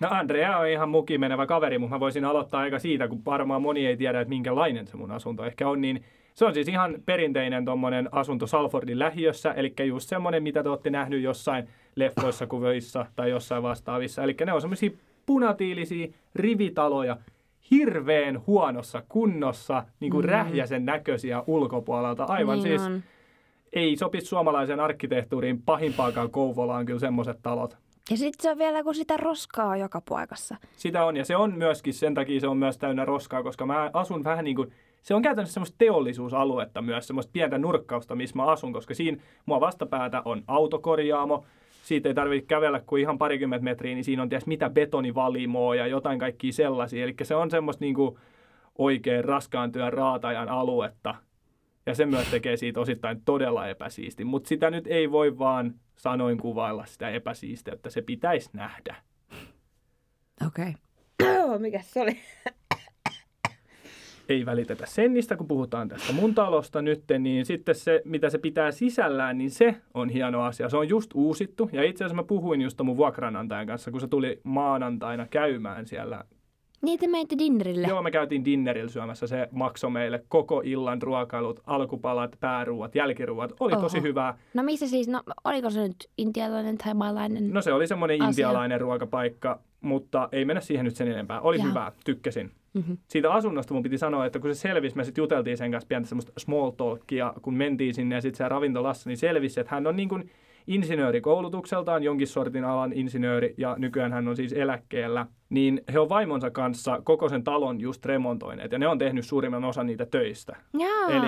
No Andrea on ihan muki menevä kaveri, mutta mä voisin aloittaa aika siitä, kun varmaan moni ei tiedä, että minkälainen se mun asunto ehkä on, niin se on siis ihan perinteinen tommonen asunto Salfordin lähiössä, eli just semmoinen, mitä te olette nähnyt jossain leffoissa, kuvissa tai jossain vastaavissa. Eli ne on semmoisia punatiilisia rivitaloja, hirveän huonossa kunnossa, niin kuin Mm. rähjäsen näköisiä ulkopuolelta. Aivan niin siis On. ei sopi suomalaiseen arkkitehtuuriin pahimpaakaan Kouvolaan kyllä semmoiset talot. Ja sitten se on vielä, kun sitä roskaa on joka paikassa. Sitä on, ja se on myöskin, sen takia se on myös täynnä roskaa, koska mä asun vähän niin kuin, se on käytännössä semmoista teollisuusaluetta myös, semmoista pientä nurkkausta, missä mä asun, koska siinä mua vastapäätä on autokorjaamo, siitä ei tarvitse kävellä kuin ihan parikymmentä metriä, niin siinä on ties mitä betonivalimoa ja jotain kaikkia sellaisia. Eli se on semmoista niin kuin oikein raskaan työn raatajan aluetta. Ja se myös tekee siitä osittain todella epäsiisti. Mutta sitä nyt ei voi vaan sanoin kuvailla sitä epäsiisteyttä. Se pitäisi nähdä. Okei. Okay. Mikä se oli? Ei välitetä sennistä, kun puhutaan tästä mun talosta nyt, niin sitten se, mitä se pitää sisällään, niin se on hieno asia. Se on just uusittu, ja itse asiassa mä puhuin just mun vuokranantajan kanssa, kun se tuli maanantaina käymään siellä. Niin te menitte dinnerille. Joo, me käytiin dinnerillä syömässä, se maksoi meille koko illan ruokailut, alkupalat, pääruuat, jälkiruuat. Oli tosi Oho. hyvää. No missä siis, no oliko se nyt intialainen tai maalainen? No se oli semmoinen Asia. intialainen ruokapaikka, mutta ei mennä siihen nyt sen enempää. Oli Jaa. hyvää, tykkäsin. Mhm. Siitä asunnosta mun piti sanoa, että kun se selvisi, me sitten juteltiin sen kanssa pientä semmoista small talkia, kun mentiin sinne ja sitten se ravintolassa, niin selvisi, että hän on niin kuin insinööri koulutukseltaan, jonkin sortin alan insinööri, ja nykyään hän on siis eläkkeellä, niin he on vaimonsa kanssa koko sen talon just remontoineet, ja ne on tehnyt suurimman osan niitä töistä. Jaa. Eli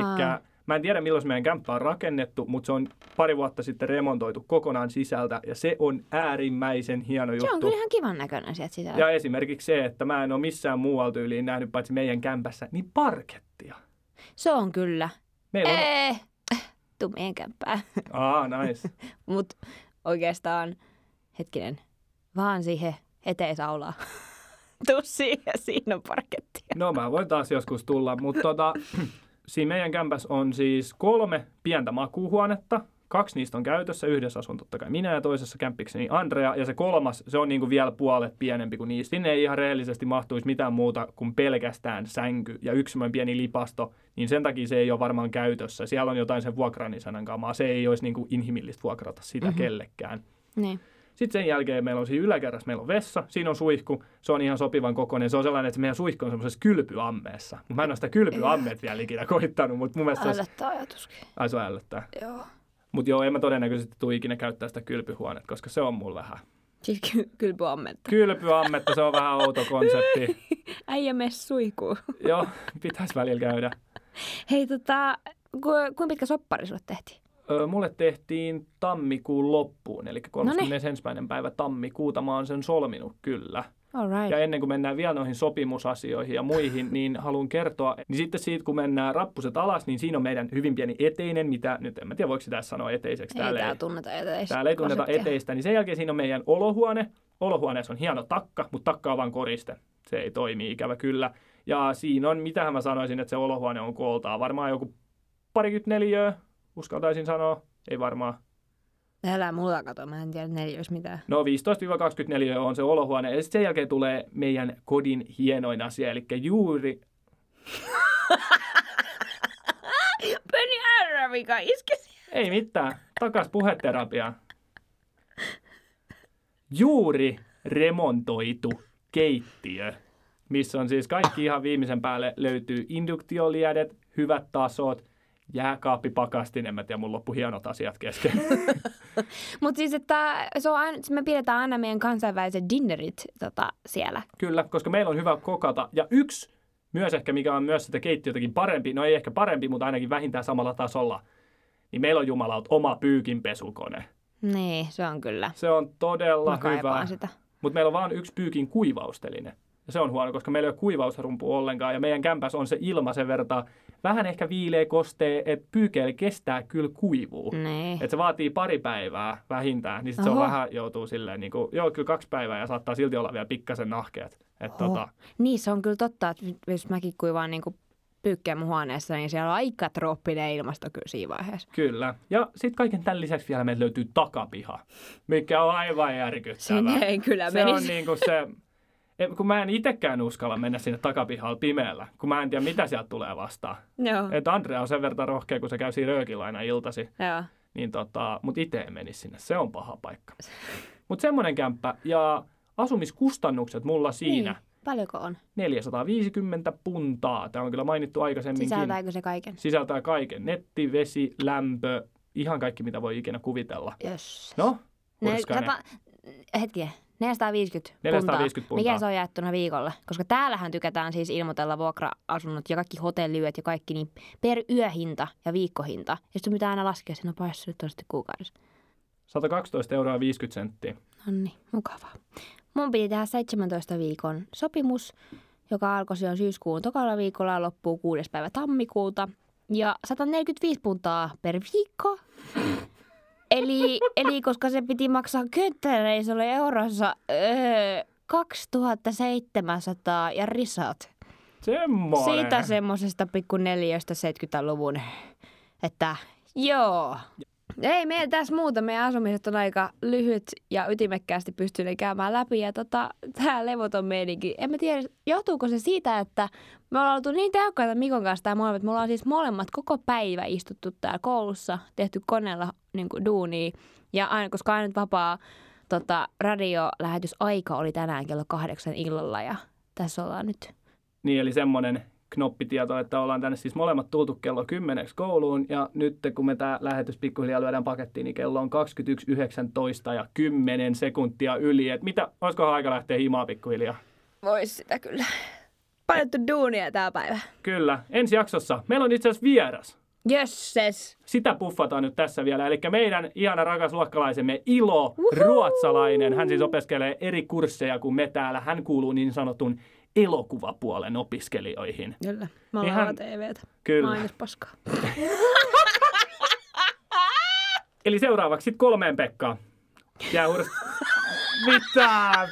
Mä en tiedä, milloin meidän kämppä on rakennettu, mutta se on pari vuotta sitten remontoitu kokonaan sisältä ja se on äärimmäisen hieno juttu. Se on kyllä ihan kivan näköinen sieltä sisältä. Ja esimerkiksi se, että mä en ole missään muualla tyyliin nähnyt paitsi meidän kämpässä, niin parkettia. Se on kyllä. Meillä on... Ee, tuu meidän kämppään. Aa, nice. Mut oikeastaan, hetkinen, vaan siihen eteen saulaa. Tuu siihen, siinä on parketti. No mä voin taas joskus tulla, mutta tota, siinä meidän kämpässä on siis kolme pientä makuuhuonetta. Kaksi niistä on käytössä, yhdessä asun totta kai minä ja toisessa kämppikseni Andrea. Ja se kolmas, se on niinku vielä puolet pienempi kuin niistä. Sinne ei ihan reellisesti mahtuisi mitään muuta kuin pelkästään sänky ja yksi pieni lipasto. Niin sen takia se ei ole varmaan käytössä. Siellä on jotain sen vuokranisanan kamaa. Se ei olisi niinku inhimillistä vuokrata sitä mm-hmm. kellekään. Niin. Sitten sen jälkeen meillä on siinä yläkerrassa, meillä on vessa, siinä on suihku, se on ihan sopivan kokoinen. Se on sellainen, että meidän suihku on semmoisessa kylpyammeessa. Mutta mä en ole sitä kylpyammeet vielä ikinä koittanut, mutta mun mielestä se olisi... Ajatuskin. Ai se on ällöttää. Joo. Mutta joo, en mä todennäköisesti tule ikinä käyttää sitä kylpyhuonetta, koska se on mulla vähän. Siis ky- kylpyammetta. Kylpyammetta, se on vähän outo konsepti. Äijä mene suihkuun. joo, pitäisi välillä käydä. Hei tota, ku, kuinka pitkä soppari sulle tehtiin? Mulle tehtiin tammikuun loppuun, eli No 31. päivä tammikuuta mä oon sen solminut kyllä. All right. Ja ennen kuin mennään vielä noihin sopimusasioihin ja muihin, niin haluan kertoa, niin sitten siitä kun mennään rappuset alas, niin siinä on meidän hyvin pieni eteinen, mitä nyt en mä tiedä voiko sitä sanoa eteiseksi. ei Täällä täällä tunneta eteistä. Täällä ei tunneta eteistä, niin sen jälkeen siinä on meidän olohuone. Olohuoneessa on hieno takka, mutta takka on vain koriste. Se ei toimi ikävä kyllä. Ja siinä on, mitähän mä sanoisin, että se olohuone on kooltaan. Varmaan joku parikymmentä neliöä, uskaltaisin sanoa. Ei varmaan. Älä mulla kato, mä en tiedä neliöis mitään. No 15-24 on se olohuone. Ja sitten sen jälkeen tulee meidän kodin hienoin asia, eli juuri... Penny Arravika iskesi. Ei mitään, takas puheterapiaan. Juuri remontoitu keittiö, missä on siis kaikki ihan viimeisen päälle löytyy induktioliedet, hyvät tasot, jääkaappipakastin, en mä tiedä, mun loppu hienot asiat kesken. Mutta siis, että se on aina, me pidetään aina meidän kansainväliset dinnerit tota, siellä. Kyllä, koska meillä on hyvä kokata. Ja yksi myös ehkä, mikä on myös sitä keittiötäkin parempi, no ei ehkä parempi, mutta ainakin vähintään samalla tasolla, niin meillä on jumalaut oma pyykinpesukone. Niin, se on kyllä. Se on todella Mä hyvä. sitä. Mutta meillä on vain yksi pyykin kuivausteline. Ja se on huono, koska meillä ei ole kuivausrumpu ollenkaan. Ja meidän kämpäs on se ilma sen verran vähän ehkä viileä kostee, että pyykeillä kestää kyllä kuivuu. Niin. Että se vaatii pari päivää vähintään, niin sit se on vähän joutuu silleen, niin kuin, joo kyllä kaksi päivää ja saattaa silti olla vielä pikkasen nahkeat. Että Oho. tota, Niin, se on kyllä totta, että jos mäkin kuivaan niin pyykkiä mun huoneessa, niin siellä on aika trooppinen ilmasto kyllä siinä vaiheessa. kyllä. Ja sitten kaiken tämän lisäksi vielä meiltä löytyy takapiha, mikä on aivan järkyttävää. Sinne ei kyllä se on menisi. niin kuin se, kun mä en itsekään uskalla mennä sinne takapihalla pimeällä, kun mä en tiedä mitä sieltä tulee vastaan. Joo, Että Andrea on sen verran rohkea, kun se käy siinä röökillä aina iltasi. joo. Niin tota, mutta itse en menisi sinne. Se on paha paikka. Mutta semmoinen kämppä ja asumiskustannukset mulla siinä Niin. Paljonko on? 450 puntaa. Tämä on kyllä mainittu aikaisemminkin. Sisältääkö se kaiken? Sisältää kaiken. Netti, vesi, lämpö, ihan kaikki mitä voi ikinä kuvitella. Jos. No, Ne, Hurskainen. sata, hetki, 450, 450 puntaa. Mikä se on jaettuna viikolle? Koska täällähän tykätään siis ilmoitella vuokra-asunnot ja kaikki hotelliyöt ja kaikki niin per yöhinta ja viikkohinta. Ja sitten pitää aina laskea, siinä paissa nyt on sitten kuukaudessa. 112 euroa 50 senttiä. No niin, mukavaa. Mun piti tehdä 17 viikon sopimus, joka alkoi silloin syyskuun tokalla viikolla ja loppuu 6. päivä tammikuuta. Ja 145 puntaa per viikko. Eli, eli koska se piti maksaa oli eurossa öö, 2700 ja risat. Semmoinen. Siitä semmosesta pikku neliöstä 70-luvun, että joo. Ei meillä tässä muuta. Meidän asumiset on aika lyhyt ja ytimekkäästi pystynyt käymään läpi. Ja tota, tämä levoton meininki. En mä tiedä, johtuuko se siitä, että me ollaan oltu niin tehokkaita Mikon kanssa tää molemmat. Me ollaan siis molemmat koko päivä istuttu täällä koulussa, tehty koneella niin duunia. Ja aina, koska ainut vapaa tota, radiolähetysaika oli tänään kello kahdeksan illalla ja tässä ollaan nyt. Niin, eli semmoinen knoppitieto, että ollaan tänne siis molemmat tultu kello 10 kouluun, ja nyt kun me tämä lähetys pikkuhiljaa lyödään pakettiin, niin kello on 21.19 ja 10 sekuntia yli. Et mitä, olisikohan aika lähteä himaa pikkuhiljaa? Vois sitä kyllä. Paljon duunia tää päivä. Kyllä, ensi jaksossa meillä on itse asiassa vieras. Jösses. Sitä puffataan nyt tässä vielä. Eli meidän ihana rakas luokkalaisemme Ilo, ruotsalainen. Hän siis opiskelee eri kursseja kuin me täällä. Hän kuuluu niin sanotun elokuvapuolen opiskelijoihin. Kyllä. Mä oon Ihan-. TVtä. Kyllä. Mainespaskaa. Eli seuraavaksi sitten kolmeen Pekkaan. Jää uudest... Mitä?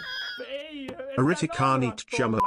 Ei, et sä Aritikanit naura Jama.